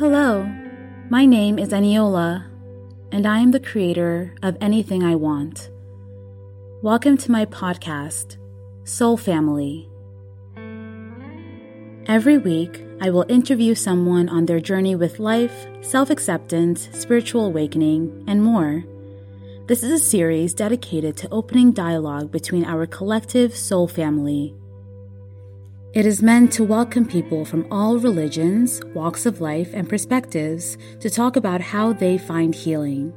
Hello, my name is Eniola, and I am the creator of Anything I Want. Welcome to my podcast, Soul Family. Every week, I will interview someone on their journey with life, self acceptance, spiritual awakening, and more. This is a series dedicated to opening dialogue between our collective soul family. It is meant to welcome people from all religions, walks of life, and perspectives to talk about how they find healing.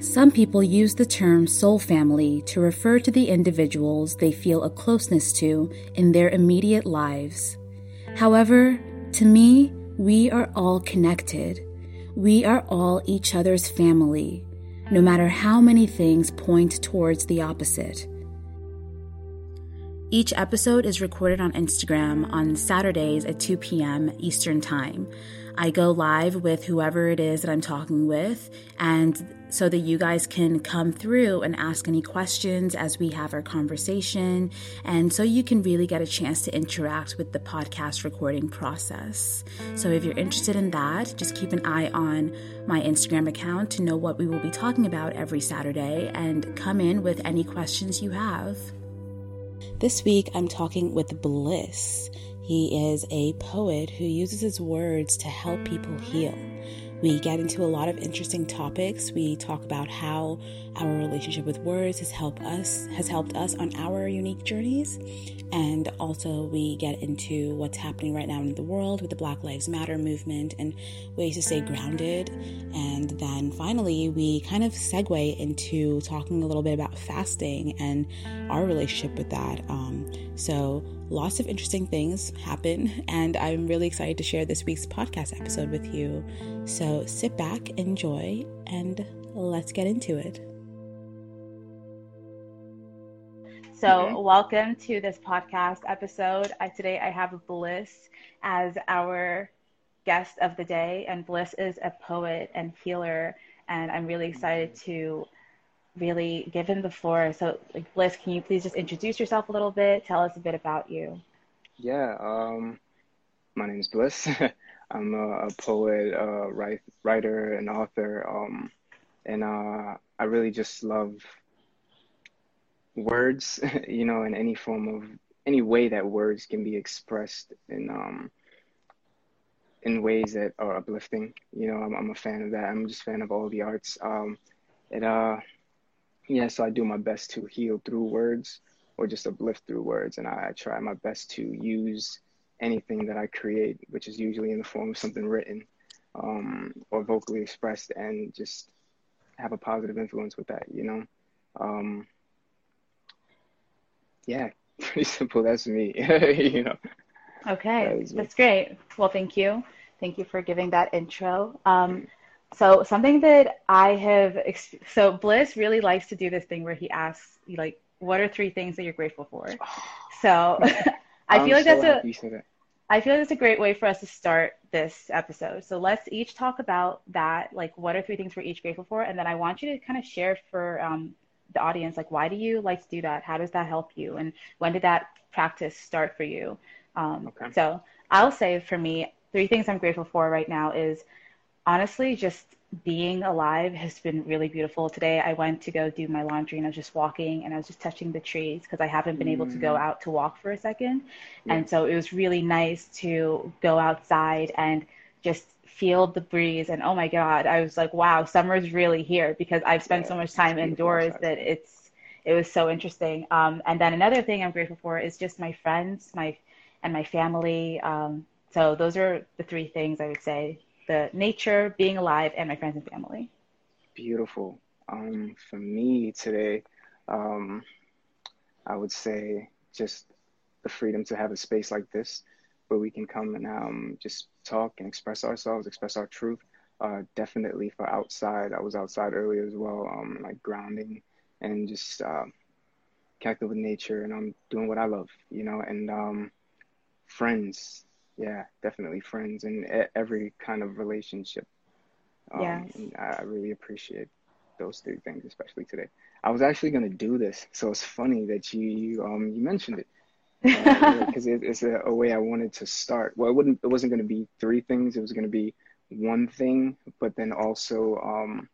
Some people use the term soul family to refer to the individuals they feel a closeness to in their immediate lives. However, to me, we are all connected. We are all each other's family, no matter how many things point towards the opposite. Each episode is recorded on Instagram on Saturdays at 2 p.m. Eastern Time. I go live with whoever it is that I'm talking with, and so that you guys can come through and ask any questions as we have our conversation, and so you can really get a chance to interact with the podcast recording process. So, if you're interested in that, just keep an eye on my Instagram account to know what we will be talking about every Saturday and come in with any questions you have. This week, I'm talking with Bliss. He is a poet who uses his words to help people heal. We get into a lot of interesting topics. We talk about how our relationship with words has helped us has helped us on our unique journeys. And also we get into what's happening right now in the world with the Black Lives Matter movement and ways to stay grounded. And then finally we kind of segue into talking a little bit about fasting and our relationship with that. Um, so lots of interesting things happen, and I'm really excited to share this week's podcast episode with you. So sit back, enjoy, and let's get into it. So, mm-hmm. welcome to this podcast episode. I, today I have Bliss as our guest of the day, and Bliss is a poet and healer, and I'm really excited to really give him the floor. So, like, Bliss, can you please just introduce yourself a little bit? Tell us a bit about you. Yeah, um, my name is Bliss. I'm a, a poet, a write, writer, and author, um, and uh, I really just love words, you know, in any form of any way that words can be expressed in um, in ways that are uplifting. You know, I'm, I'm a fan of that. I'm just a fan of all the arts. Um, it uh yeah, so I do my best to heal through words or just uplift through words. And I, I try my best to use anything that I create, which is usually in the form of something written um, or vocally expressed, and just have a positive influence with that, you know? Um, yeah, pretty simple. That's me, you know? Okay, that that's great. Well, thank you. Thank you for giving that intro. Um, so something that I have so Bliss really likes to do this thing where he asks like what are three things that you're grateful for? So I feel like so that's a that. I feel like that's a great way for us to start this episode. So let's each talk about that. Like, what are three things we're each grateful for? And then I want you to kind of share for um, the audience, like, why do you like to do that? How does that help you? And when did that practice start for you? Um, okay. So I'll say for me, three things I'm grateful for right now is honestly just being alive has been really beautiful. Today I went to go do my laundry and I was just walking and I was just touching the trees because I haven't been able to go mm. out to walk for a second. Yeah. And so it was really nice to go outside and just feel the breeze and oh my god, I was like, wow, summer's really here because I've spent yeah, so much time indoors that it's it was so interesting. Um, and then another thing I'm grateful for is just my friends, my and my family. Um, so those are the three things I would say the nature, being alive, and my friends and family. Beautiful. Um, for me today, um, I would say just the freedom to have a space like this where we can come and um, just talk and express ourselves, express our truth. Uh, definitely for outside. I was outside earlier as well, um, like grounding and just uh, connecting with nature, and I'm doing what I love, you know. And um, friends, yeah, definitely friends and every kind of relationship. Um, yes. I really appreciate those three things, especially today. I was actually gonna do this, so it's funny that you you um you mentioned it. because it, it's a, a, way I wanted to start. Well, it wouldn't. It wasn't going to be three things. It was going to be one thing, but then also, um,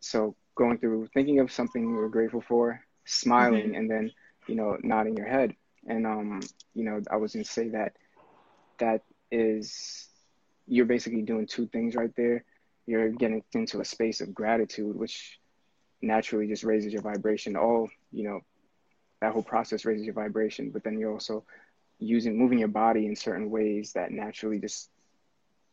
so going through thinking of something you were grateful for, smiling, mm-hmm. and then you know nodding your head. And um, you know, I was going to say that that is you're basically doing two things right there. You're getting into a space of gratitude, which naturally just raises your vibration. All you know, that whole process raises your vibration. But then you're also using moving your body in certain ways that naturally just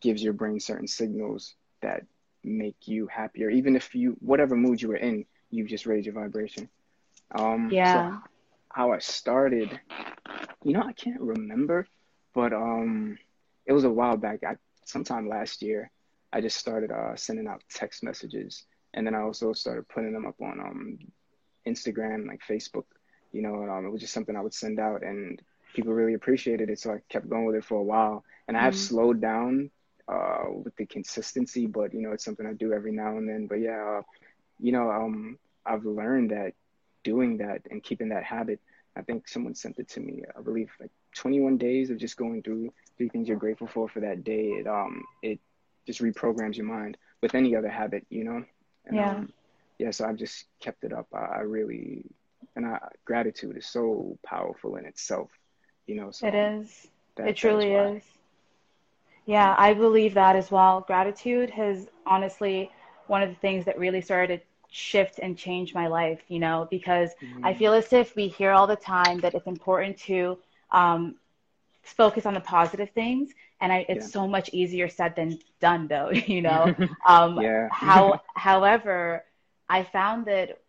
gives your brain certain signals that make you happier. Even if you whatever mood you were in, you just raise your vibration. Um, yeah. So how I started, you know, I can't remember, but um, it was a while back. I sometime last year, I just started uh, sending out text messages, and then I also started putting them up on um, Instagram, like Facebook. You know, um, it was just something I would send out, and people really appreciated it. So I kept going with it for a while, and I have mm-hmm. slowed down uh, with the consistency, but you know, it's something I do every now and then. But yeah, uh, you know, um, I've learned that doing that and keeping that habit. I think someone sent it to me. I believe like 21 days of just going through three things you're grateful for for that day. It um it just reprograms your mind with any other habit, you know. And, yeah. Um, yeah. So I've just kept it up. I, I really and I, gratitude is so powerful in itself, you know. So it is. That, it truly is. Yeah, I believe that as well. Gratitude has honestly one of the things that really started to shift and change my life, you know, because mm-hmm. I feel as if we hear all the time that it's important to um, focus on the positive things and I, it's yeah. so much easier said than done though you know um, yeah. how however i found that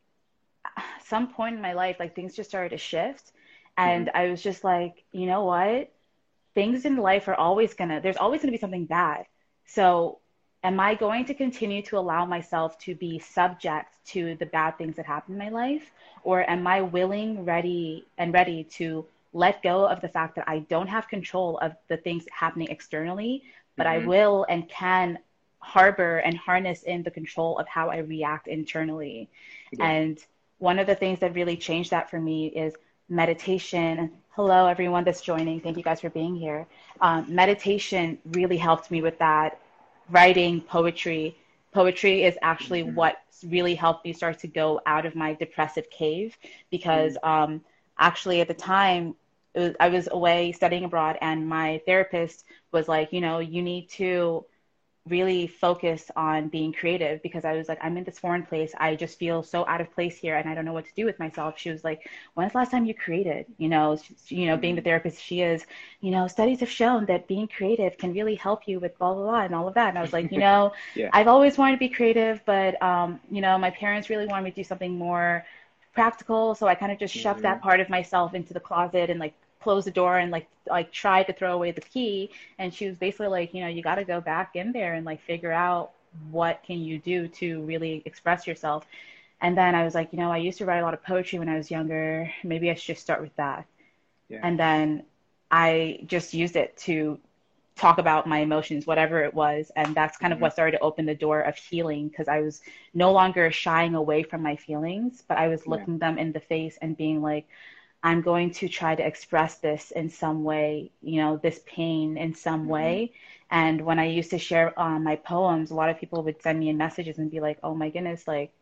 some point in my life like things just started to shift and mm-hmm. i was just like you know what things in life are always gonna there's always gonna be something bad so am i going to continue to allow myself to be subject to the bad things that happen in my life or am i willing ready and ready to let go of the fact that I don't have control of the things happening externally, but mm-hmm. I will and can harbor and harness in the control of how I react internally. Yeah. And one of the things that really changed that for me is meditation. Hello, everyone that's joining. Thank you guys for being here. Um, meditation really helped me with that. Writing, poetry. Poetry is actually mm-hmm. what really helped me start to go out of my depressive cave because mm-hmm. um, actually at the time was, I was away studying abroad, and my therapist was like, you know, you need to really focus on being creative because I was like, I'm in this foreign place. I just feel so out of place here and I don't know what to do with myself. She was like, when's the last time you created? You know, she, you know, being the therapist she is, you know, studies have shown that being creative can really help you with blah, blah, blah, and all of that. And I was like, you know, yeah. I've always wanted to be creative, but, um, you know, my parents really wanted me to do something more practical. So I kind of just mm-hmm. shoved that mm-hmm. part of myself into the closet and like closed the door and like like tried to throw away the key. And she was basically like, you know, you got to go back in there and like figure out what can you do to really express yourself. And then I was like, you know, I used to write a lot of poetry when I was younger. Maybe I should just start with that. Yeah. And then I just used it to talk about my emotions, whatever it was. And that's kind of mm-hmm. what started to open the door of healing because I was no longer shying away from my feelings, but I was looking yeah. them in the face and being like, I'm going to try to express this in some way, you know, this pain in some mm-hmm. way. And when I used to share um, my poems, a lot of people would send me in messages and be like, oh my goodness, like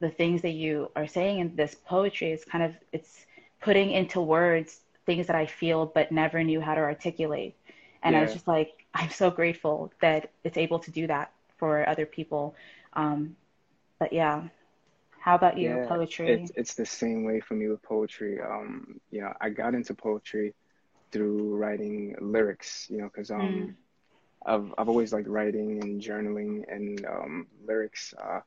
the things that you are saying in this poetry is kind of, it's putting into words things that I feel but never knew how to articulate. And yeah. I was just like, I'm so grateful that it's able to do that for other people. Um, but yeah, how about you, yeah, poetry? It's, it's the same way for me with poetry. Um, you know, I got into poetry through writing lyrics, you know, because um, mm. I've, I've always liked writing and journaling and um, lyrics, uh,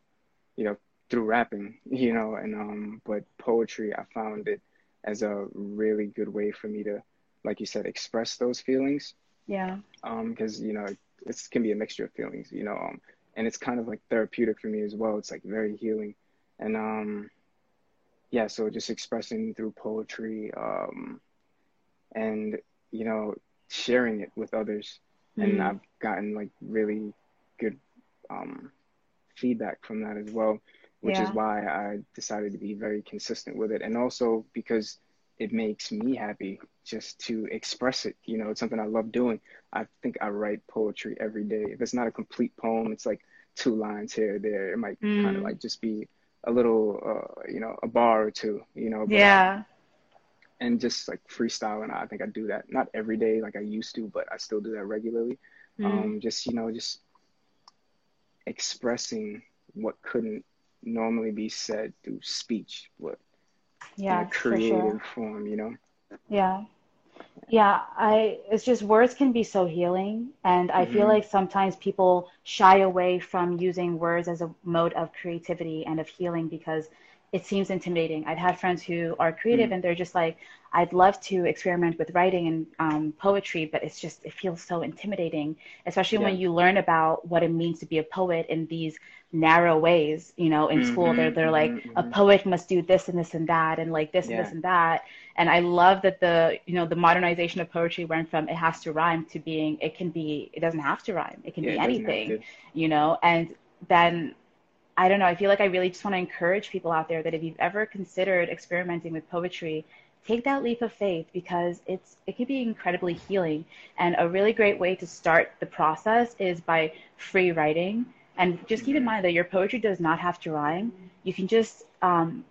you know, through rapping, you know, and um, but poetry, I found it as a really good way for me to, like you said, express those feelings yeah. Um, because you know it can be a mixture of feelings, you know, um, and it's kind of like therapeutic for me as well. It's like very healing, and um, yeah. So just expressing through poetry, um, and you know, sharing it with others, mm-hmm. and I've gotten like really good um feedback from that as well, which yeah. is why I decided to be very consistent with it, and also because it makes me happy just to express it. You know, it's something I love doing. I think I write poetry every day. If it's not a complete poem, it's like two lines here or there. It might mm. kind of like just be a little, uh, you know, a bar or two, you know. But, yeah. and just like freestyle, and I think I do that not every day like I used to, but I still do that regularly. Mm. Um, just you know, just expressing what couldn't normally be said through speech, but yeah, in a creative sure. form, you know. Yeah. Yeah, I it's just words can be so healing and I mm-hmm. feel like sometimes people shy away from using words as a mode of creativity and of healing because it seems intimidating. I've had friends who are creative mm. and they're just like, I'd love to experiment with writing and um, poetry, but it's just, it feels so intimidating, especially yeah. when you learn about what it means to be a poet in these narrow ways. You know, in mm-hmm, school, they're, they're mm-hmm, like, mm-hmm. a poet must do this and this and that, and like this yeah. and this and that. And I love that the, you know, the modernization of poetry went from it has to rhyme to being, it can be, it doesn't have to rhyme. It can yeah, be anything, you know, and then I don't know. I feel like I really just want to encourage people out there that if you've ever considered experimenting with poetry, take that leap of faith because it's it can be incredibly healing. And a really great way to start the process is by free writing. And just keep in mind that your poetry does not have to rhyme. You can just um,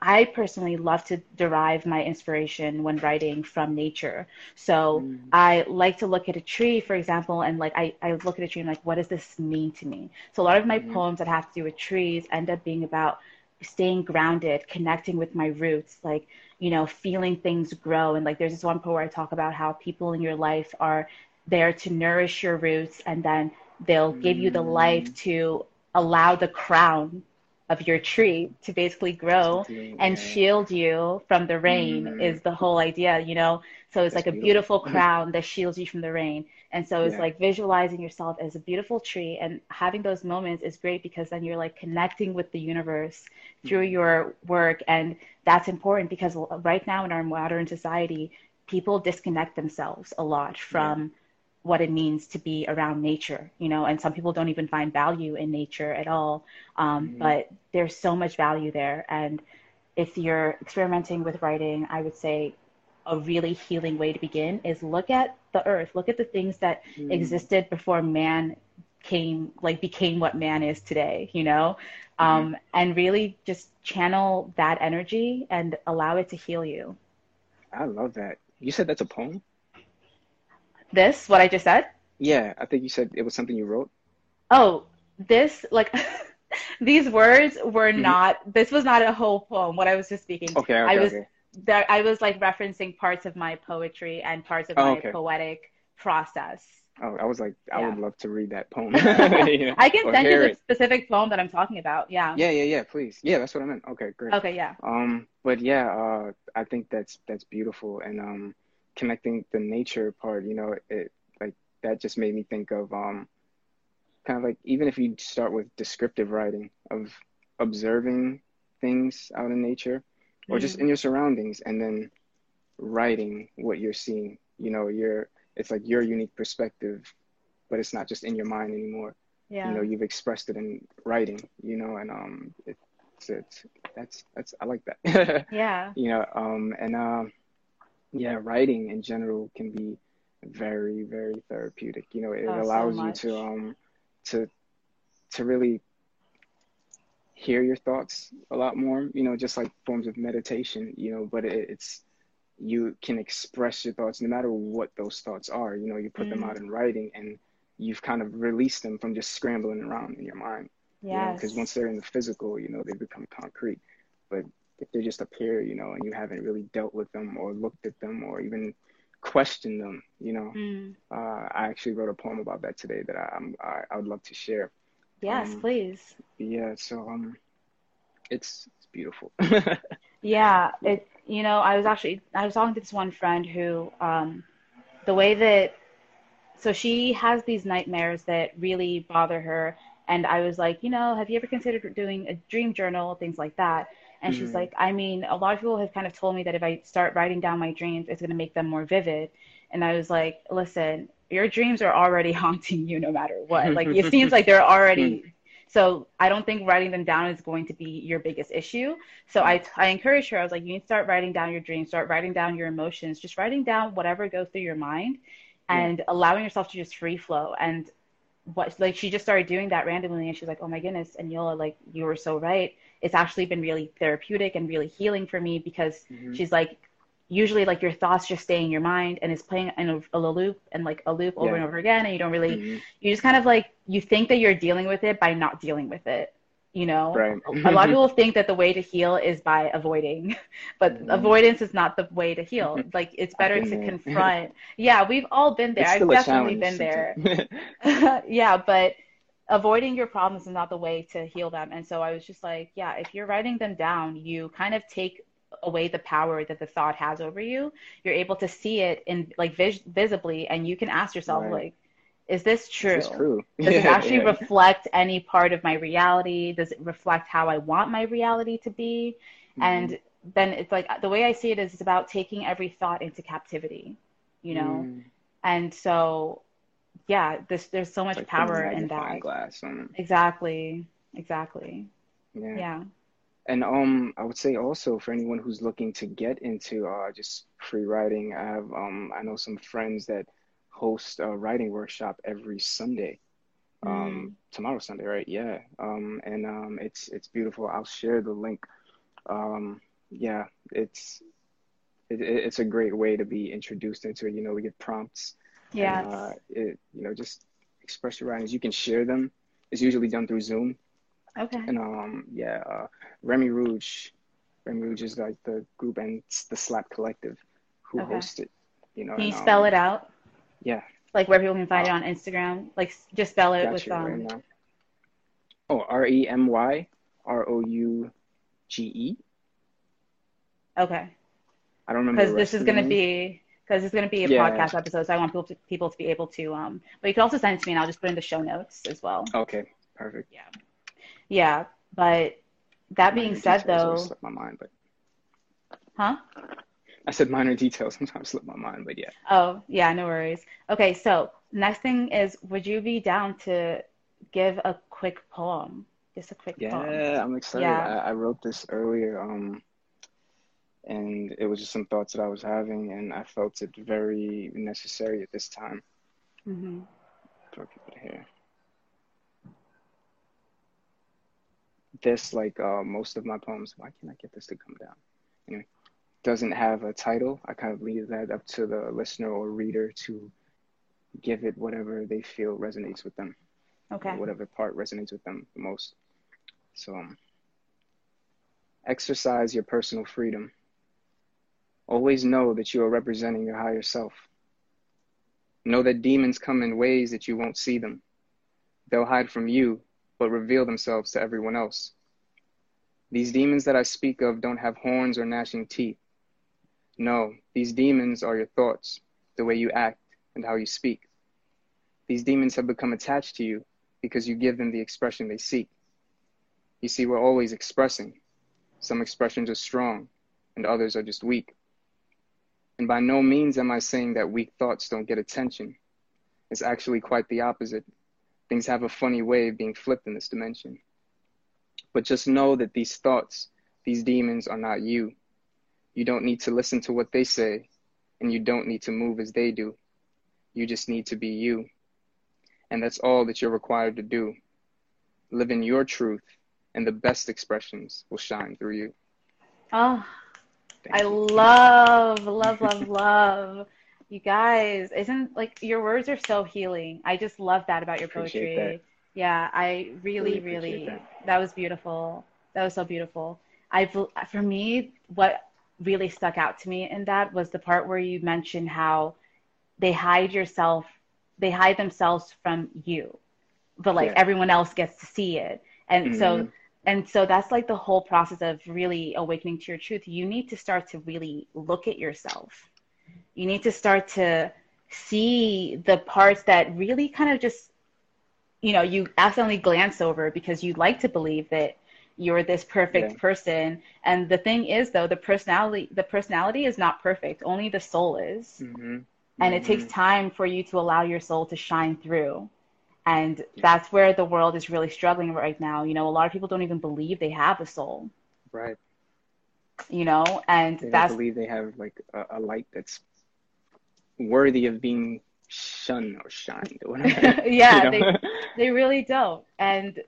I personally love to derive my inspiration when writing from nature. So mm. I like to look at a tree, for example, and like I, I look at a tree and like, what does this mean to me? So a lot of my mm. poems that have to do with trees end up being about staying grounded, connecting with my roots, like, you know, feeling things grow. And like there's this one poem where I talk about how people in your life are there to nourish your roots and then they'll mm. give you the life mm. to allow the crown of your tree to basically grow and shield you from the rain mm-hmm. is the whole idea, you know? So it's That's like a beautiful, beautiful crown that shields you from the rain. And so it's yeah. like visualizing yourself as a beautiful tree and having those moments is great because then you're like connecting with the universe through mm-hmm. your work. And that's important because right now in our modern society, people disconnect themselves a lot from. Yeah what it means to be around nature, you know, and some people don't even find value in nature at all. Um, mm-hmm. But there's so much value there. And if you're experimenting with writing, I would say a really healing way to begin is look at the earth, look at the things that mm-hmm. existed before man came, like became what man is today, you know, mm-hmm. um, and really just channel that energy and allow it to heal you. I love that. You said that's a poem? This, what I just said? Yeah, I think you said it was something you wrote. Oh, this, like, these words were mm-hmm. not, this was not a whole poem, what I was just speaking. Okay, okay I was, okay. There, I was like referencing parts of my poetry and parts of oh, my okay. poetic process. Oh, I was like, I yeah. would love to read that poem. I can send you the it. specific poem that I'm talking about. Yeah. Yeah, yeah, yeah. Please. Yeah, that's what I meant. Okay, great. Okay, yeah. Um, but yeah, uh, I think that's that's beautiful, and um, connecting the nature part, you know, it like that just made me think of um kind of like even if you start with descriptive writing of observing things out in nature or mm-hmm. just in your surroundings and then writing what you're seeing you know your it's like your unique perspective but it's not just in your mind anymore yeah. you know you've expressed it in writing you know and um it's it's that's that's i like that yeah you know um and um yeah, writing in general can be very, very therapeutic. You know, it oh, allows so you to um to to really hear your thoughts a lot more. You know, just like forms of meditation. You know, but it, it's you can express your thoughts no matter what those thoughts are. You know, you put mm. them out in writing and you've kind of released them from just scrambling around in your mind. Yeah. Because know? once they're in the physical, you know, they become concrete. But if they just appear, you know, and you haven't really dealt with them or looked at them or even questioned them, you know. Mm. Uh, I actually wrote a poem about that today that I, I, I would love to share. Yes, um, please. Yeah, so um, it's it's beautiful. yeah, it. You know, I was actually I was talking to this one friend who, um, the way that, so she has these nightmares that really bother her, and I was like, you know, have you ever considered doing a dream journal, things like that? And mm-hmm. she's like, I mean, a lot of people have kind of told me that if I start writing down my dreams, it's going to make them more vivid. And I was like, listen, your dreams are already haunting you no matter what. Like it seems like they're already So I don't think writing them down is going to be your biggest issue. So I, I encourage her. I was like, you need to start writing down your dreams, start writing down your emotions, just writing down whatever goes through your mind and yeah. allowing yourself to just free flow. And what, like, she just started doing that randomly. And she's like, oh my goodness, Eniola, like, you were so right. It's actually been really therapeutic and really healing for me because mm-hmm. she's like, usually like your thoughts just stay in your mind and it's playing in a, a loop and like a loop over yeah. and over again and you don't really mm-hmm. you just kind of like you think that you're dealing with it by not dealing with it you know right. a lot of people think that the way to heal is by avoiding but mm-hmm. avoidance is not the way to heal like it's better to confront yeah we've all been there i've definitely been there yeah but avoiding your problems is not the way to heal them and so i was just like yeah if you're writing them down you kind of take away the power that the thought has over you you're able to see it in like vis- visibly and you can ask yourself right. like is this true? Is this true? Does it actually yeah. reflect any part of my reality? Does it reflect how I want my reality to be? Mm-hmm. And then it's like the way I see it is it's about taking every thought into captivity, you know? Mm. And so yeah, this there's so much like power in that. Glass Exactly. Exactly. Yeah. yeah. And um, I would say also for anyone who's looking to get into uh, just free writing, I have um, I know some friends that host a writing workshop every Sunday. Um, mm. tomorrow Sunday, right? Yeah. Um, and um, it's it's beautiful. I'll share the link. Um, yeah, it's it, it's a great way to be introduced into it. You know, we get prompts. Yeah. Uh, it you know just express your writings. You can share them. It's usually done through Zoom. Okay. And um, yeah, uh, Remy Rouge, Remy Rouge is like the group and the Slap Collective who okay. host it. You know. Can you and, spell um, it out? Yeah. Like where people can find it on Instagram. Like just spell it with um. Right oh, R E M Y R O U G E. Okay. I don't remember. Because this is going to be because it's going to be a yeah. podcast episode, so I want people to people to be able to um. But you can also send it to me, and I'll just put in the show notes as well. Okay. Perfect. Yeah. Yeah, but that being said, though, slip my mind, but. Huh? I said minor details sometimes slip my mind, but yeah. Oh, yeah, no worries. Okay, so next thing is would you be down to give a quick poem? Just a quick yeah, poem. Yeah, I'm excited. Yeah. I, I, wrote this earlier, um, and it was just some thoughts that I was having, and I felt it very necessary at this time mm-hmm. for people to hear. This, like uh, most of my poems, why can't I get this to come down? Anyway doesn't have a title, I kind of leave that up to the listener or reader to give it whatever they feel resonates with them. Okay. Whatever part resonates with them the most. So, um, exercise your personal freedom. Always know that you are representing your higher self. Know that demons come in ways that you won't see them. They'll hide from you, but reveal themselves to everyone else. These demons that I speak of don't have horns or gnashing teeth. No, these demons are your thoughts, the way you act, and how you speak. These demons have become attached to you because you give them the expression they seek. You see, we're always expressing. Some expressions are strong, and others are just weak. And by no means am I saying that weak thoughts don't get attention. It's actually quite the opposite. Things have a funny way of being flipped in this dimension. But just know that these thoughts, these demons, are not you. You don't need to listen to what they say, and you don't need to move as they do. You just need to be you. And that's all that you're required to do. Live in your truth, and the best expressions will shine through you. Oh, Thank I you. love, love, love, love. You guys, isn't like your words are so healing. I just love that about your poetry. That. Yeah, I really, really, really that. that was beautiful. That was so beautiful. I, for me, what really stuck out to me in that was the part where you mentioned how they hide yourself, they hide themselves from you, but like yeah. everyone else gets to see it. And mm-hmm. so, and so that's like the whole process of really awakening to your truth. You need to start to really look at yourself. You need to start to see the parts that really kind of just, you know, you accidentally glance over because you like to believe that you're this perfect yeah. person and the thing is though the personality the personality is not perfect only the soul is mm-hmm. and mm-hmm. it takes time for you to allow your soul to shine through And that's where the world is really struggling right now. You know, a lot of people don't even believe they have a soul. Right. You know, and They that's don't believe they have like a, a light that's worthy of being shunned or shined or whatever. yeah, you they they really don't. And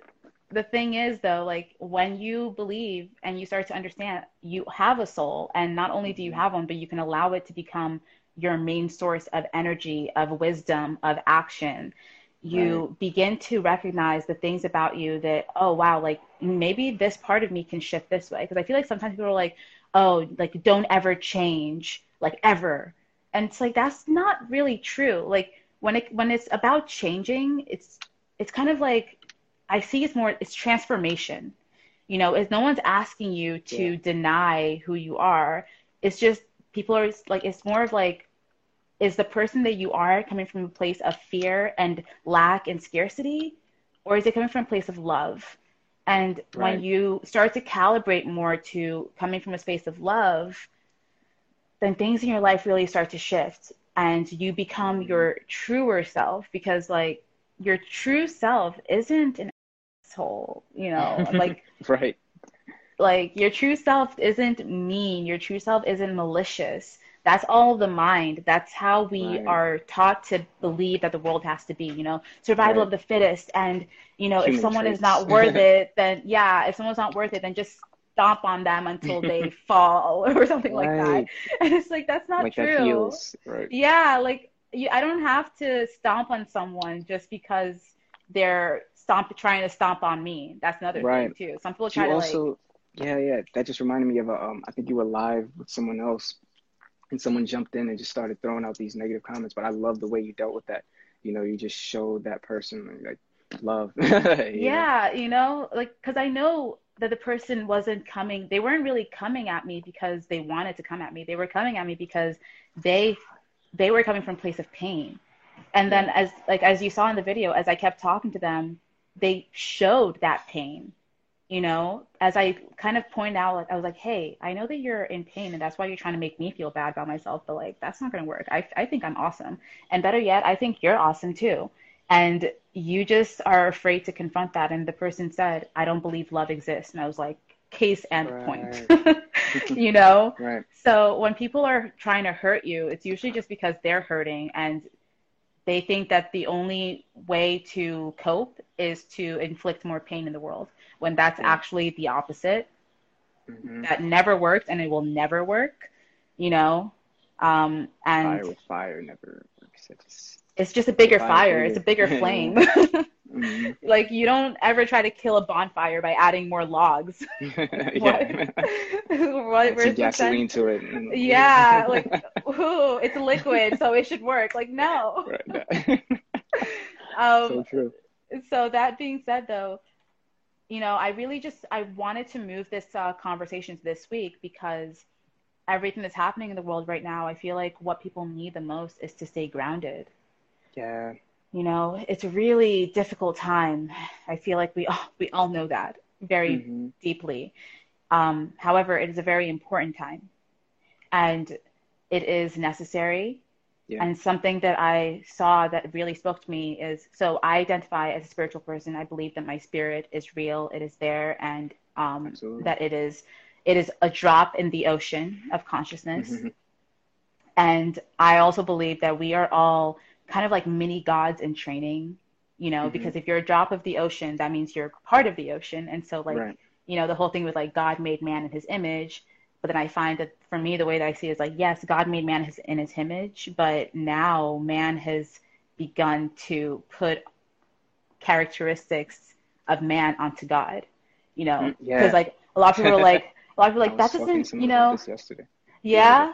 the thing is though, like when you believe and you start to understand you have a soul and not only do you mm-hmm. have one, but you can allow it to become your main source of energy, of wisdom, of action. You begin to recognize the things about you that, oh wow, like maybe this part of me can shift this way. Because I feel like sometimes people are like, oh, like don't ever change, like ever. And it's like that's not really true. Like when it when it's about changing, it's it's kind of like I see it's more it's transformation. You know, if no one's asking you to Yeah. deny who you are. It's just people are like it's more of like is the person that you are coming from a place of fear and lack and scarcity or is it coming from a place of love? And when you start to calibrate more to coming from a space of love, then things in your life really start to shift and you become your truer self because like your true self isn't an asshole, you know, like right. like your true self isn't mean, your true self isn't malicious. That's all the mind. That's how we Right. are taught to believe that the world has to be, you know, survival Right. of the fittest. And, you know, if Human someone is not worth it, then yeah, if someone's not worth it, then just stomp on them until they fall or something like that. And it's like, that's not like true. that. Right. Yeah, like you, I don't have to stomp on someone just because they're stomp trying to stomp on me. That's another Right. thing too. Some people try you to like also, yeah, yeah. That just reminded me of a, um, I think you were live with someone else, and someone jumped in and just started throwing out these negative comments. But I love the way you dealt with that. You know, you just showed that person like love. you know? Yeah, you know, like, because I know that the person wasn't coming, they weren't really coming at me because they wanted to come at me. They were coming at me because they they were coming from place of pain. And then as like as you saw in the video, as I kept talking to them, they showed that pain. You know, as I kind of pointed out, like I was like, "Hey, I know that you're in pain, and that's why you're trying to make me feel bad about myself. But like, that's not going to work. I I think I'm awesome, and better yet, I think you're awesome too. And you just are afraid to confront that. And the person said, I don't believe love exists. And I was like, case and point. you know? Right. So when people are trying to hurt you, it's usually just because they're hurting and they think that the only way to cope is to inflict more pain in the world when that's actually the opposite. hmm That never works and it will never work, you know? Um, and Fire with fire never works. It just, it's just a bigger Fire fire, it's a bigger flame. Mhm. like you don't ever try to kill a bonfire by adding more logs. yeah. what, some gasoline to it. Yeah, like ooh, it's liquid, so it should work. Like no. Right. Um, so true. so that being said though you know i really just i wanted to move this uh, conversation to this week because everything that's happening in the world right now i feel like what people need the most is to stay grounded. Yeah. you know it's a really difficult time. I feel like we all we all know that very hmm deeply. Um, however it is a very important time. And it is necessary Yeah. and something that I saw that really spoke to me is so I identify as a spiritual person. I believe that my spirit is real, it is there, and um, that it is it is a drop in the ocean of consciousness. Mhm. And I also believe that we are all kind of like mini gods in training, you know, Mhm. because if you're a drop of the ocean, that means you're part of the ocean. And so like Right. you know, the whole thing with like God made man in his image. But then I find that for me, the way that I see it is like, yes, God made man his, in his image, but now man has begun to put characteristics of man onto God, you know? Mm, yeah. Because like a lot of people are like, a lot of people are like, that was talking to doesn't, you know, yesterday. yeah.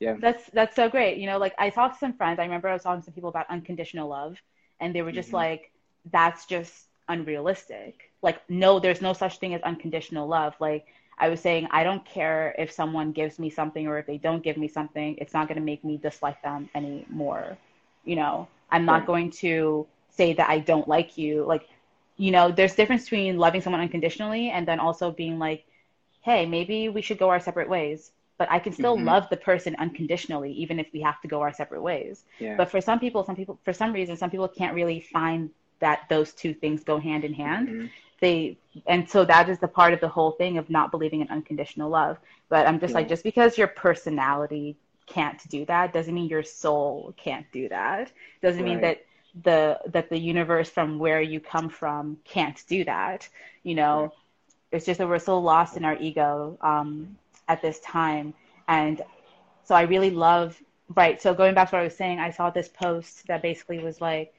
Yeah. That's that's so great. You know, like I talked to some friends. I remember I was talking to some people about unconditional love, and they were just Mhm. like, "That's just unrealistic." Like, no, there's no such thing as unconditional love. Like I was saying, I don't care if someone gives me something or if they don't give me something. It's not going to make me dislike them anymore. You know, I'm not going to say that I don't like you. Like, you know, there's difference between loving someone unconditionally and then also being like, hey, maybe we should go our separate ways. But I can still Mhm. love the person unconditionally, even if we have to go our separate ways. Yeah. But for some people, some people, for some reason, some people can't really find that those two things go hand in hand. Mm-hmm. They and so that is the part of the whole thing of not believing in unconditional love. But I'm just yeah. like, just because your personality can't do that doesn't mean your soul can't do that. Doesn't right. mean that the that the universe from where you come from can't do that. You know, right. it's just that we're so lost in our ego um, at this time, and so I really love right. So going back to what I was saying, I saw this post that basically was like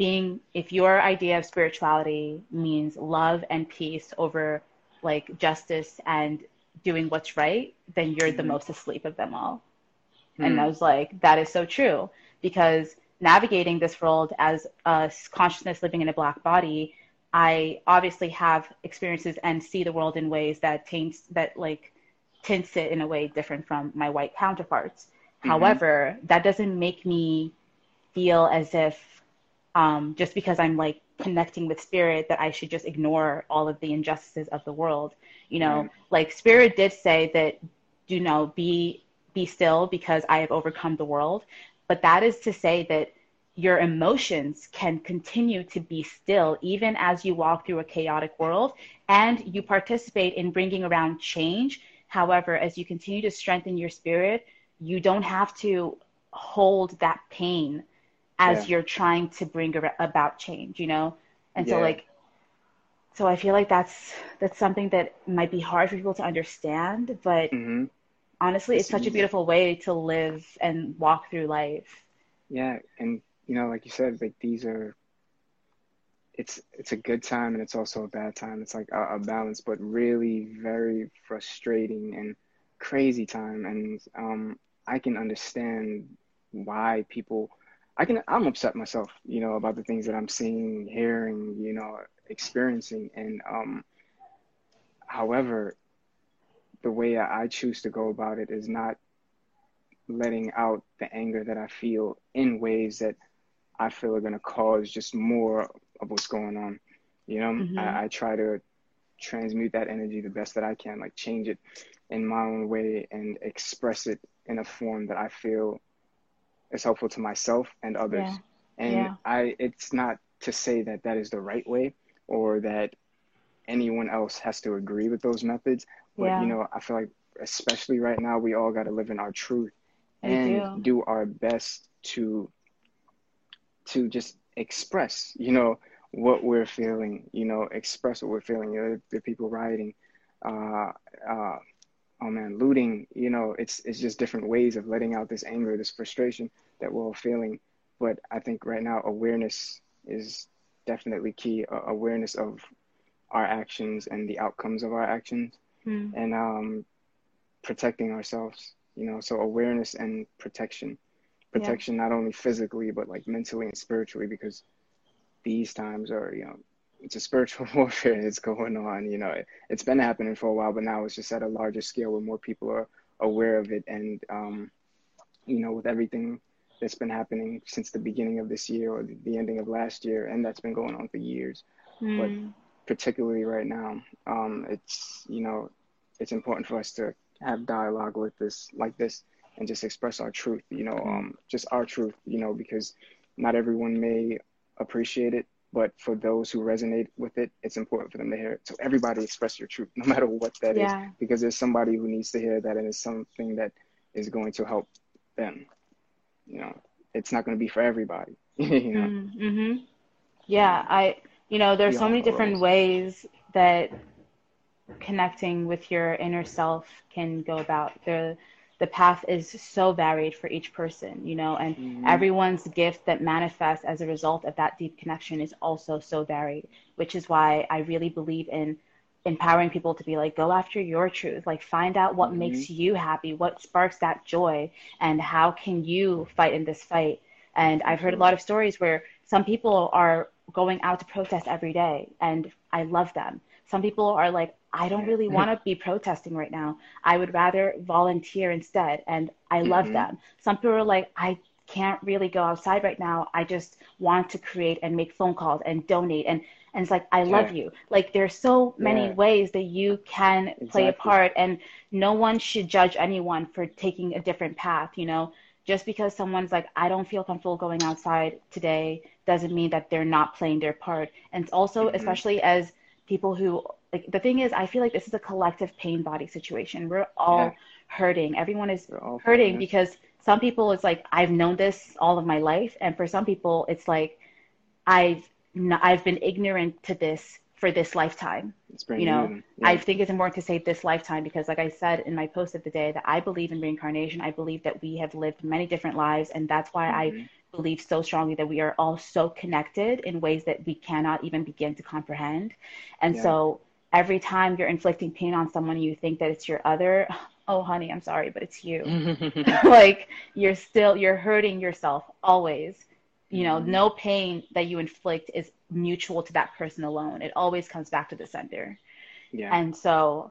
being if your idea of spirituality means love and peace over like justice and doing what's right, then you're mm-hmm. the most asleep of them all. Mm-hmm. And I was like, that is so true because navigating this world as a consciousness living in a black body, I obviously have experiences and see the world in ways that taints that like tints it in a way different from my white counterparts. Mm-hmm. However, that doesn't make me feel as if um, just because I'm like connecting with spirit that I should just ignore all of the injustices of the world. You know, like spirit did say that, you know, be be still because I have overcome the world. But that is to say that your emotions can continue to be still even as you walk through a chaotic world and you participate in bringing around change. However, as you continue to strengthen your spirit, you don't have to hold that pain as yeah. you're trying to bring about change, you know? And yeah. so like so I feel like that's that's something that might be hard for people to understand, but mm-hmm honestly, it's, it's such a beautiful way to live and walk through life. Yeah, and you know, like you said, like these are. It's it's a good time and it's also a bad time. It's like a, a balance, but really very frustrating and crazy time. And um, I can understand why people. I can. I'm upset myself, you know, about the things that I'm seeing, hearing, you know, experiencing, and um. However, the way I choose to go about it is not letting out the anger that I feel in ways that I feel are going to cause just more of what's going on. You know, mm-hmm. I, I, try to transmute that energy the best that I can, like change it in my own way and express it in a form that I feel is helpful to myself and others. Yeah. And yeah. I, it's not to say that that is the right way or that anyone else has to agree with those methods. But yeah. you know, I feel like especially right now, we all got to live in our truth and do. do our best to to just express, you know, what we're feeling. You know, express what we're feeling. You know, the people rioting, uh, uh, oh man, looting. You know, it's it's just different ways of letting out this anger, this frustration that we're all feeling. But I think right now awareness is definitely key. Uh, awareness of our actions and the outcomes of our actions mm. and um, protecting ourselves you know so awareness and protection protection yeah. not only physically but like mentally and spiritually because these times are you know it's a spiritual warfare that's going on you know it, has been happening for a while but now it's just at a larger scale where more people are aware of it and um, you know with everything that's been happening since the beginning of this year or the, ending of last year and that's been going on for years mm. but hmm particularly right now. Um, it's you know, it's important for us to have dialogue with this like this and just express our truth. You know, um, just our truth. You know, because not everyone may appreciate it, but for those who resonate with it, it's important for them to hear it. So everybody express your truth, no matter what that yeah. is, because there's somebody who needs to hear that, and it's something that is going to help them. You know, it's not going to be for everybody. you know. Mm-hmm. Yeah, I you know there's so many different ways that connecting with your inner self can go about the the path is so varied for each person you know and mm-hmm. everyone's gift that manifests as a result of that deep connection is also so varied which is why i really believe in empowering people to be like go after your truth like find out what mm-hmm. makes you happy what sparks that joy and how can you fight in this fight and i've heard a lot of stories where some people are going out to protest every day and I love them. Some people are like, I don't really want to be protesting right now. I would rather volunteer instead. And I love mm-hmm. them. Some people are like, I can't really go outside right now. I just want to create and make phone calls and donate. And, and it's like, I yeah. love you. Like, there's so many yeah. ways that you can exactly. play a part, and no one should judge anyone for taking a different path, you know? just because someone's like, I don't feel comfortable going outside today, doesn't mean that they're not playing their part. And it's also, mm-hmm. especially as people who like the thing is, I feel like this is a collective pain body situation. We're all yeah. hurting. Everyone is hurting because some people it's like I've known this all of my life, and for some people it's like I've I've been ignorant to this for this lifetime. You know, yeah. I think it's important to say this lifetime because, like I said in my post of the day, that I believe in reincarnation. I believe that we have lived many different lives, and that's why mm-hmm. I believe so strongly that we are all so connected in ways that we cannot even begin to comprehend. And yeah. so, every time you're inflicting pain on someone, you think that it's your other. Oh, honey, I'm sorry, but it's you. like you're still you're hurting yourself always you know mm-hmm. no pain that you inflict is mutual to that person alone it always comes back to the sender yeah. and so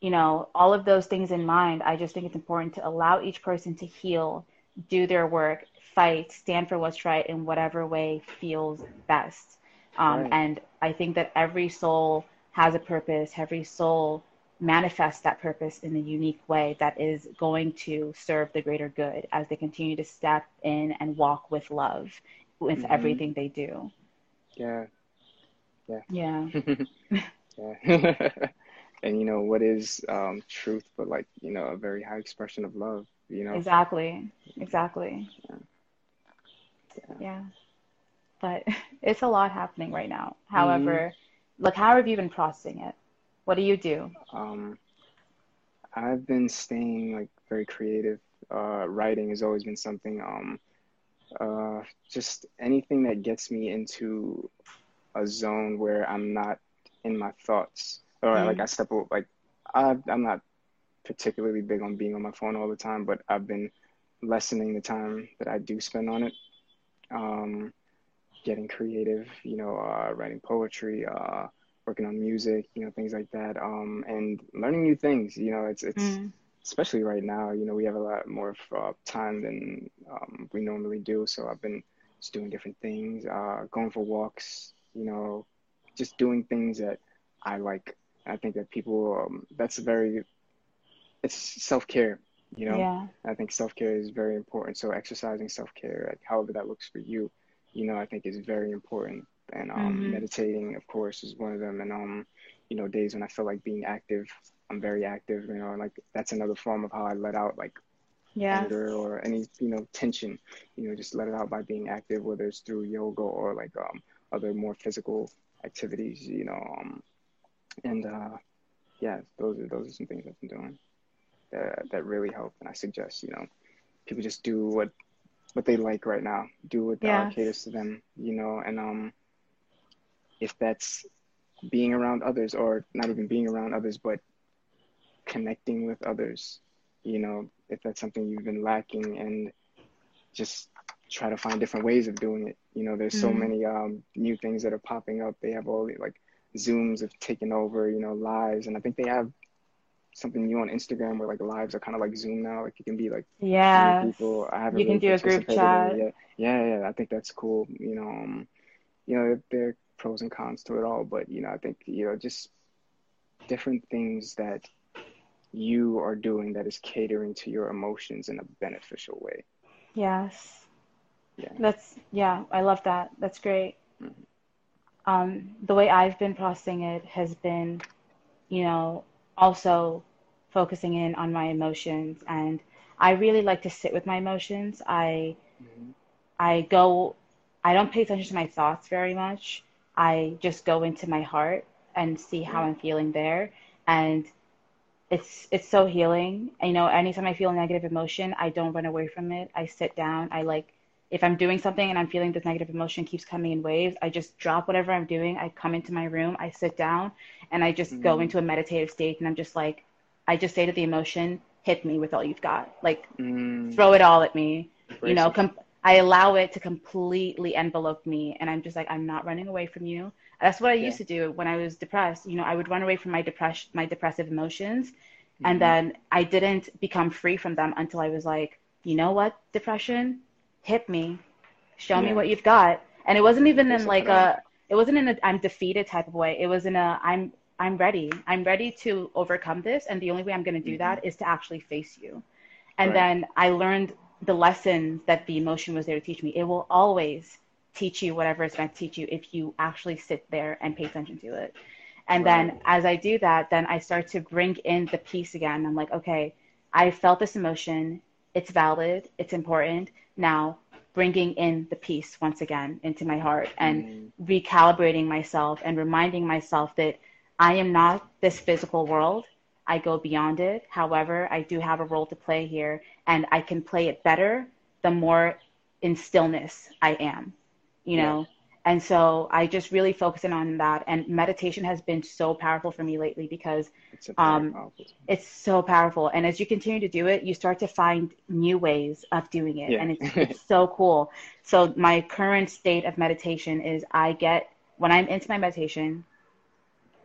you know all of those things in mind i just think it's important to allow each person to heal do their work fight stand for what's right in whatever way feels best um, right. and i think that every soul has a purpose every soul manifests that purpose in a unique way that is going to serve the greater good as they continue to step in and walk with love with mm-hmm. everything they do. Yeah. Yeah. Yeah. yeah. and you know what is um, truth but like you know a very high expression of love you know exactly exactly yeah. Yeah. yeah. but it's a lot happening right now however mm-hmm. like how have you been processing it what do you do? Um, I've been staying like very creative. Uh, writing has always been something. Um, uh, just anything that gets me into a zone where I'm not in my thoughts, or mm. like I step like I, I'm not particularly big on being on my phone all the time, but I've been lessening the time that I do spend on it. Um, getting creative, you know, uh, writing poetry, uh, working on music, you know, things like that, um, and learning new things. You know, it's it's mm. especially right now. You know, we have a lot more uh, time than um, we normally do. So I've been just doing different things, uh, going for walks. You know, just doing things that I like. I think that people um, that's very it's self care. You know, yeah. I think self care is very important. So exercising self care, like however that looks for you, you know, I think is very important and um, mm-hmm. meditating, of course, is one of them. And um, you know, days when I feel like being active, I'm very active. You know, and like that's another form of how I let out like yeah. anger or any you know tension. You know, just let it out by being active, whether it's through yoga or like um, other more physical activities. You know, um, and uh, yeah, those are those are some things I've been doing that that really help. And I suggest you know people just do what what they like right now. Do what yes. caters to them. You know, and um if that's being around others or not even being around others but connecting with others you know if that's something you've been lacking and just try to find different ways of doing it you know there's mm-hmm. so many um, new things that are popping up they have all the, like zooms have taken over you know lives and i think they have something new on instagram where like lives are kind of like zoom now like you can be like yeah people i haven't you can really do a group chat yeah yeah yeah i think that's cool you know um, you know they're pros and cons to it all, but you know, I think you know just different things that you are doing that is catering to your emotions in a beneficial way. Yes. Yeah. That's yeah, I love that. That's great. Mm-hmm. Um, the way I've been processing it has been, you know, also focusing in on my emotions and I really like to sit with my emotions. I mm-hmm. I go I don't pay attention to my thoughts very much. I just go into my heart and see how I'm feeling there. And it's it's so healing. You know, anytime I feel a negative emotion, I don't run away from it. I sit down. I like if I'm doing something and I'm feeling this negative emotion keeps coming in waves, I just drop whatever I'm doing. I come into my room, I sit down, and I just mm-hmm. go into a meditative state. And I'm just like, I just say to the emotion, hit me with all you've got. Like, mm. throw it all at me. you know, com- I allow it to completely envelope me, and I'm just like, I'm not running away from you. That's what I yeah. used to do when I was depressed. You know, I would run away from my depression, my depressive emotions, mm-hmm. and then I didn't become free from them until I was like, you know what, depression, hit me, show yeah. me what you've got. And it wasn't even in like a, it wasn't in a I'm defeated type of way. It was in a I'm I'm ready. I'm ready to overcome this, and the only way I'm going to do mm-hmm. that is to actually face you. And right. then I learned the lessons that the emotion was there to teach me. It will always teach you whatever it's meant to teach you if you actually sit there and pay attention to it. And right. then as I do that, then I start to bring in the peace again. I'm like, okay, I felt this emotion. It's valid. It's important. Now bringing in the peace once again into my heart and mm. recalibrating myself and reminding myself that I am not this physical world. I go beyond it. However, I do have a role to play here and I can play it better the more in stillness I am, you know? And so I just really focusing on that. And meditation has been so powerful for me lately because it's, um, it's so powerful. And as you continue to do it, you start to find new ways of doing it. Yeah. And it's, it's so cool. So my current state of meditation is I get, when I'm into my meditation,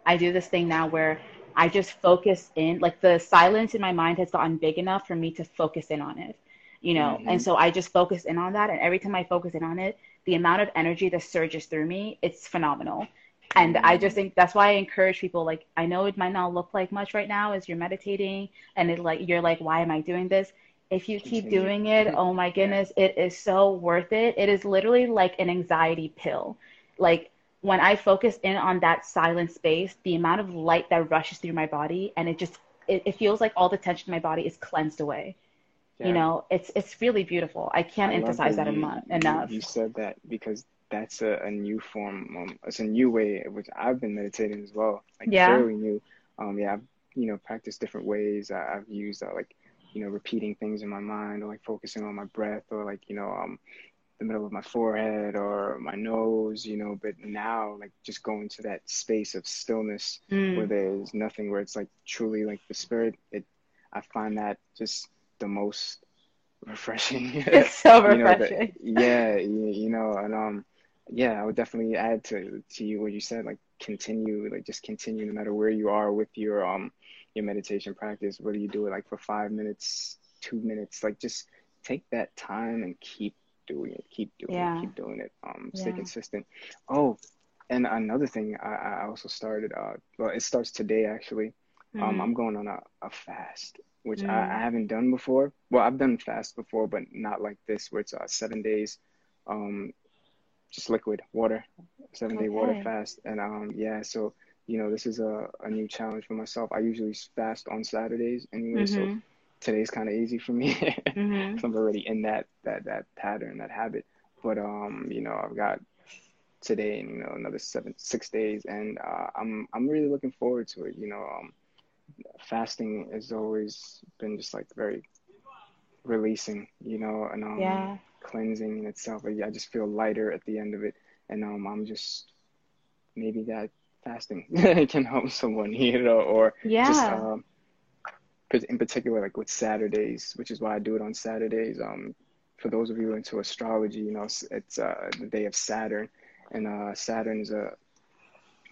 I do this thing now where I just focus in, like the silence in my mind has gotten big enough for me to focus in on it, you know? Mm-hmm. And so I just focus in on that. And every time I focus in on it, the amount of energy that surges through me, it's phenomenal. Mm-hmm. And I just think that's why I encourage people. Like, I know it might not look like much right now as you're meditating, and it like you're like, why am I doing this? If you keep doing it, oh my goodness, it is so worth it. It is literally like an anxiety pill. Like when I focus in on that silent space, the amount of light that rushes through my body, and it just it, it feels like all the tension in my body is cleansed away. Yeah. You know, it's it's really beautiful. I can't I emphasize that, that you, enough. You said that because that's a, a new form. Um, it's a new way which I've been meditating as well. Like yeah. fairly new. Um, yeah, I've you know practiced different ways. I, have used uh, like you know repeating things in my mind or like focusing on my breath or like you know um the middle of my forehead or my nose, you know, but now like just going to that space of stillness mm. where there's nothing where it's like truly like the spirit, it I find that just the most refreshing. It's so refreshing. you know, yeah, you, you, know, and um, yeah, I would definitely add to to you what you said. Like continue, like just continue, no matter where you are with your um your meditation practice. Whether you do it like for five minutes, two minutes, like just take that time and keep doing it, keep doing yeah. it, keep doing it. Um, stay yeah. consistent. Oh, and another thing, I, I also started. Uh, well, it starts today actually. Mm. Um, I'm going on a, a fast which mm. I, I, haven't done before. Well, I've done fast before, but not like this, where it's uh, seven days, um, just liquid water, seven day water fast. And um, yeah, so you know, this is a, a new challenge for myself. I usually fast on Saturdays anyway, mm-hmm. so today's kind of easy for me. mm-hmm. I'm already in that that that pattern, that habit. But um, you know, I've got today and you know another seven six days, and uh, I'm I'm really looking forward to it. You know, um, fasting has always been just like very releasing, you know, and um, yeah. cleansing in itself. I just feel lighter at the end of it, and um, I'm just maybe that fasting can help someone, you know, or yeah. just um, in particular like with Saturdays, which is why I do it on Saturdays. Um, for those of you into astrology, you know, it's, it's uh, the day of Saturn, and uh, Saturn is a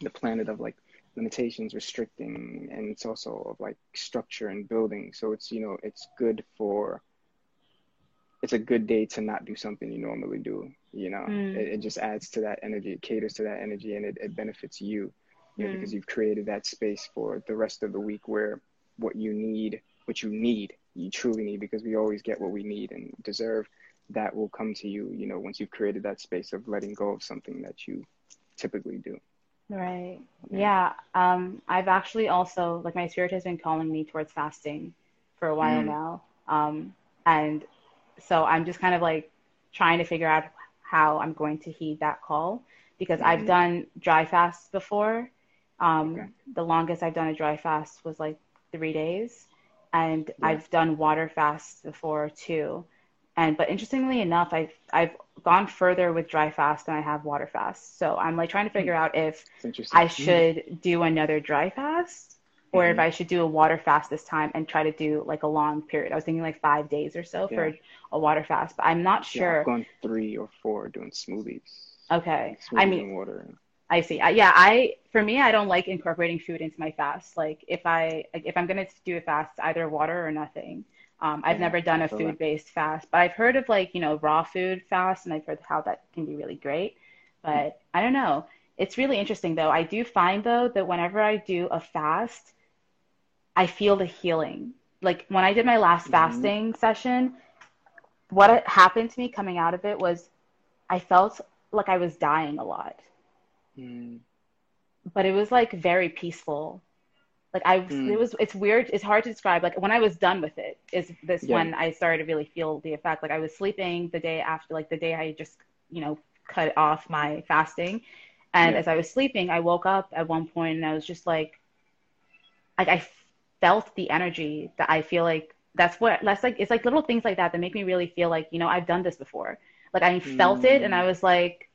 the planet of like limitations, restricting, and it's also of like structure and building. So it's you know it's good for. It's a good day to not do something you normally do. You know, mm. it, it, just adds to that energy. It caters to that energy, and it, it benefits you. You know, mm. because you've created that space for the rest of the week where what you need, what you need, you truly need, because we always get what we need and deserve. That will come to you. You know, once you've created that space of letting go of something that you typically do. Right. Yeah. Um, I've actually also like my spirit has been calling me towards fasting for a while mm. now. Um, and so I'm just kind of like trying to figure out how I'm going to heed that call because mm. I've done dry fasts before. Um, okay. The longest I've done a dry fast was like three days, and yeah. I've done water fasts before too. And but interestingly enough, I've I've gone further with dry fast than I have water fast. So I'm like trying to figure hmm. out if I should do another dry fast or mm-hmm. if I should do a water fast this time and try to do like a long period. I was thinking like five days or so yeah. for a water fast, but I'm not sure. Yeah, I've gone three or four doing smoothies. Okay. Smoothies I mean, water. I see. yeah, I for me, I don't like incorporating food into my fast. Like if I if I'm gonna do a fast, either water or nothing. Um, I've yeah, never done a food based fast, but I've heard of like, you know, raw food fast and I've heard how that can be really great. But I don't know. It's really interesting though. I do find though that whenever I do a fast, I feel the healing. Like when I did my last mm-hmm. fasting session, what happened to me coming out of it was I felt like I was dying a lot. Mm. But it was like very peaceful. Like I Mm. it was it's weird, it's hard to describe. Like when I was done with it is this Yeah. when I started to really feel the effect. Like I was sleeping the day after like the day I just, you know, cut off my fasting. And Yeah. as I was sleeping, I woke up at one point and I was just like like I felt the energy that I feel like that's what that's like it's like little things like that that make me really feel like, you know, I've done this before. Like I felt it and I was like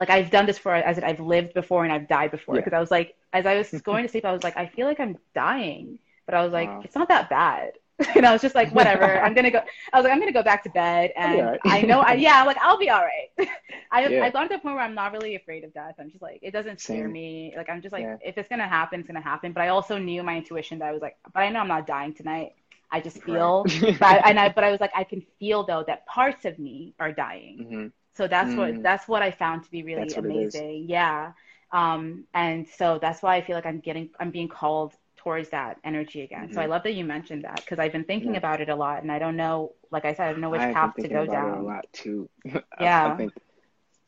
like I've done this for as I've lived before and I've died before Yeah. because I was like as I was going to sleep I was like I feel like I'm dying but I was like Wow. it's not that bad and I was just like whatever I'm gonna go I was like I'm gonna go back to bed and alright. I know I yeah like I'll be all right I Yeah. I've gone to the point where I'm not really afraid of death I'm just like it doesn't scare me like I'm just like Yeah. if it's gonna happen it's gonna happen but I also knew my intuition that I was like but I know I'm not dying tonight I just feel Right. but I, and I but I was like I can feel though that parts of me are dying Mhm. So that's what Mm. that's what I found to be really That's what it is. amazing. Yeah. Um, and so that's why I feel like I'm getting I'm being called towards that energy again. So I Mhm. love that you mentioned that because I've been thinking Yeah. about it a lot and I don't know like I said, I don't know which I've path to thinking go about it a down. lot too. Yeah. I think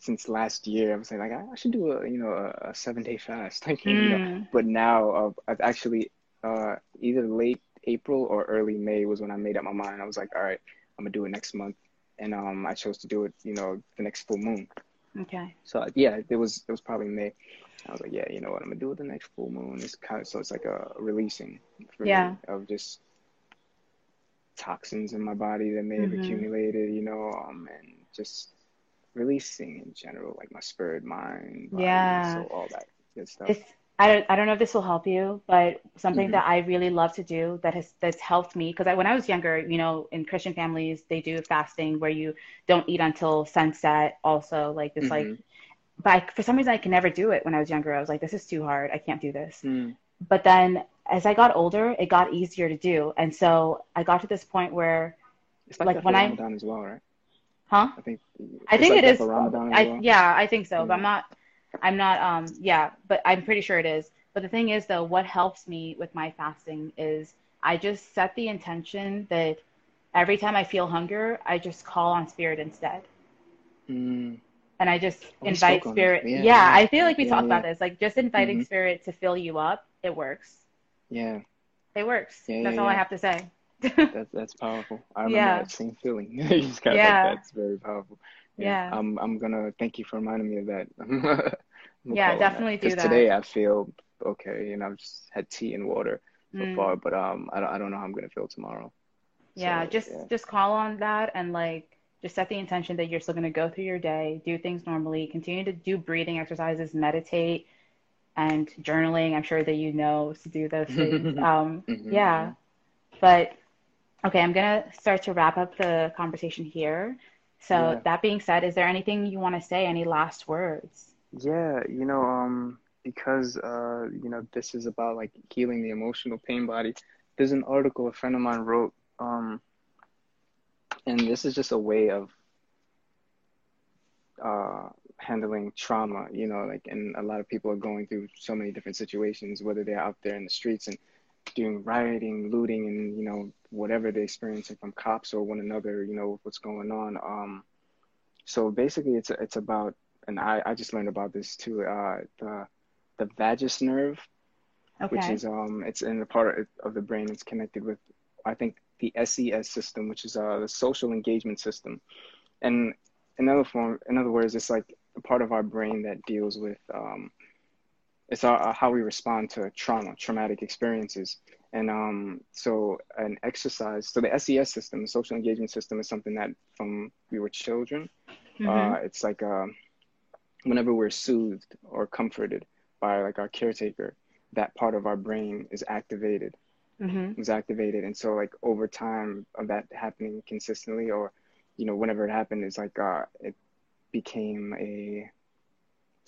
since last year, I was like, I I should do a you know a, a seven day fast. Like, you know, Mm, but now uh, I've actually uh, either late April or early May was when I made up my mind. I was like, all right, I'm gonna do it next month, and um, I chose to do it, you know, the next full moon. okay. So yeah, it was it was probably May. I was like, yeah, you know what, I'm gonna do it the next full moon. It's kind of so it's like a releasing for Yeah. me of just toxins in my body that may have Mhm. accumulated, you know, um, and just releasing in general, like my spirit, mind, body, Yeah. so all that good stuff. It's I don't, I don't know if this will help you, but something Mhm. that I really love to do that has that's helped me because I, when I was younger, you know, in Christian families they do fasting where you don't eat until sunset. Also, like this, like, Mhm. but I, for some reason I can never do it when I was younger. I was like, this is too hard. I can't do this. Mm. But then as I got older, it got easier to do, and so I got to this point where, It's like, Like, when I- Ramadan as well, right? huh? I think. I think like it is. as I well. yeah, I think so. But I'm not. I'm not. Um. Yeah, but I'm pretty sure it is. But the thing is, though, what helps me with my fasting is I just set the intention that every time I feel hunger, I just call on spirit instead, Mm. and I just Oh, invite spirit. Yeah, Yeah, yeah. I feel like we Yeah, talked about this. Like just inviting Mhm. spirit to fill you up. It works. Yeah, It works. That's all I have to say. that's that's powerful. I remember Yeah. that same feeling. you just got Yeah. like that's very powerful. Yeah. I'm I'm gonna thank you for reminding me of that. Yeah, definitely that. do that. today I feel okay, and I've just had tea and water so Mm. far, but um, I don't I don't know how I'm gonna feel tomorrow. Yeah, So, just yeah. just call on that and like just set the intention that you're still going to go through your day, do things normally, continue to do breathing exercises, meditate, and journaling. I'm sure that you know to do those things. Um, Mhm, yeah, but okay, I'm gonna start to wrap up the conversation here. So Yeah. that being said, is there anything you want to say? Any last words? Yeah, you know, um, because uh, you know, this is about like healing the emotional pain body. There's an article a friend of mine wrote, um, and this is just a way of uh handling trauma, you know, like and a lot of people are going through so many different situations, whether they're out there in the streets and doing rioting, looting, and you know, whatever they're experiencing from cops or one another, you know, what's going on. Um, so basically, it's it's about and I, I just learned about this too. Uh, the the vagus nerve, which is um, it's in the part of, the brain. It's connected with, I think, the SES system, which is uh, the social engagement system. And in other form, in other words, it's like a part of our brain that deals with um, it's our, how we respond to trauma, traumatic experiences. And um, so an exercise, so the SES system, the social engagement system, is something that from we were children. Mhm. Uh, it's like um, whenever we're soothed or comforted by like our caretaker, that part of our brain is activated. Mhm. Is activated, and so like over time of that happening consistently, or you know whenever it happened, it's like uh, it became a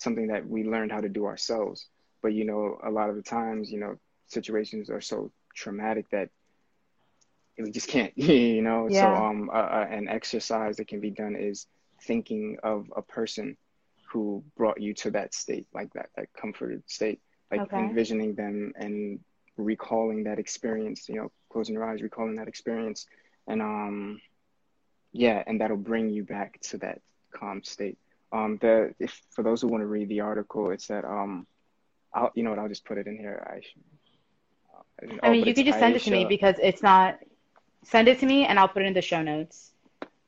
something that we learned how to do ourselves. But you know, a lot of the times, you know, situations are so traumatic that we just can't, you know. So um, uh, uh, an exercise that can be done is thinking of a person who brought you to that state, like that that comforted state, like Okay. envisioning them and recalling that experience. You know, closing your eyes, recalling that experience, and um, yeah, and that'll bring you back to that calm state. Um, the if for those who want to read the article, it's that um, I'll you know what I'll just put it in here. I, uh, I mean, oh, you could just send it to me because it's not. Send it to me, and I'll put it in the show notes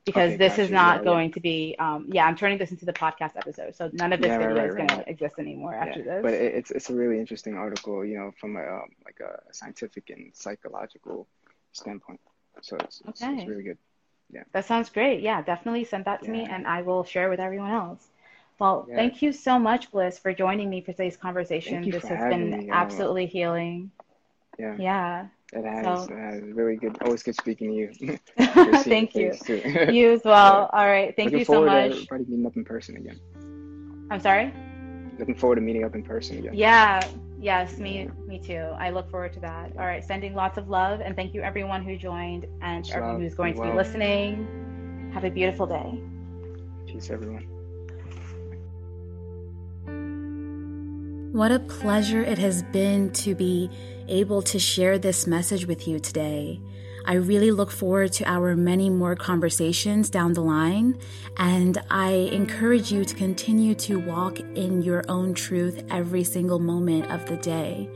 because okay, this is you. not yeah, going yeah. to be. Um, yeah, I'm turning this into the podcast episode, so none of this yeah, video right, right, is going to exist anymore after this. But it's it's a really interesting article, you know, from a um, like a scientific and psychological standpoint. So it's, it's, okay. it's really good. Yeah. That sounds great. Yeah, definitely send that to me and I will share with everyone else. Well, yeah. thank you so much, Bliss, for joining me for today's conversation. This has been me. absolutely healing. Yeah. Yeah. It has, so. it has. Really good. Always good speaking to you. thank you. you as well. All right. Thank Looking you so much. Looking forward To meeting up in person again. I'm sorry? Looking forward to meeting up in person again. Yeah. Yes, me me too. I look forward to that. All right, sending lots of love and thank you everyone who joined and everyone who's going to be listening. Have a beautiful day. Peace everyone. What a pleasure it has been to be able to share this message with you today. I really look forward to our many more conversations down the line, and I encourage you to continue to walk in your own truth every single moment of the day.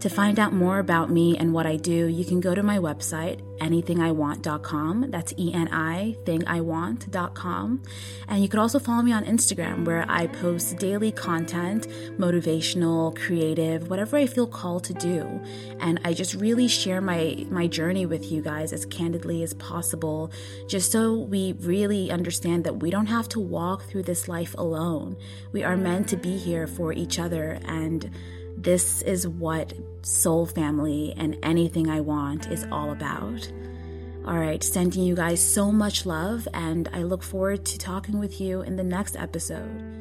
To find out more about me and what I do, you can go to my website, anythingiwant.com. That's E N I thingiwant.com. And you could also follow me on Instagram where I post daily content, motivational, creative, whatever I feel called to do. And I just really share my my journey with you guys as candidly as possible, just so we really understand that we don't have to walk through this life alone. We are meant to be here for each other and this is what Soul Family and anything I want is all about. All right, sending you guys so much love, and I look forward to talking with you in the next episode.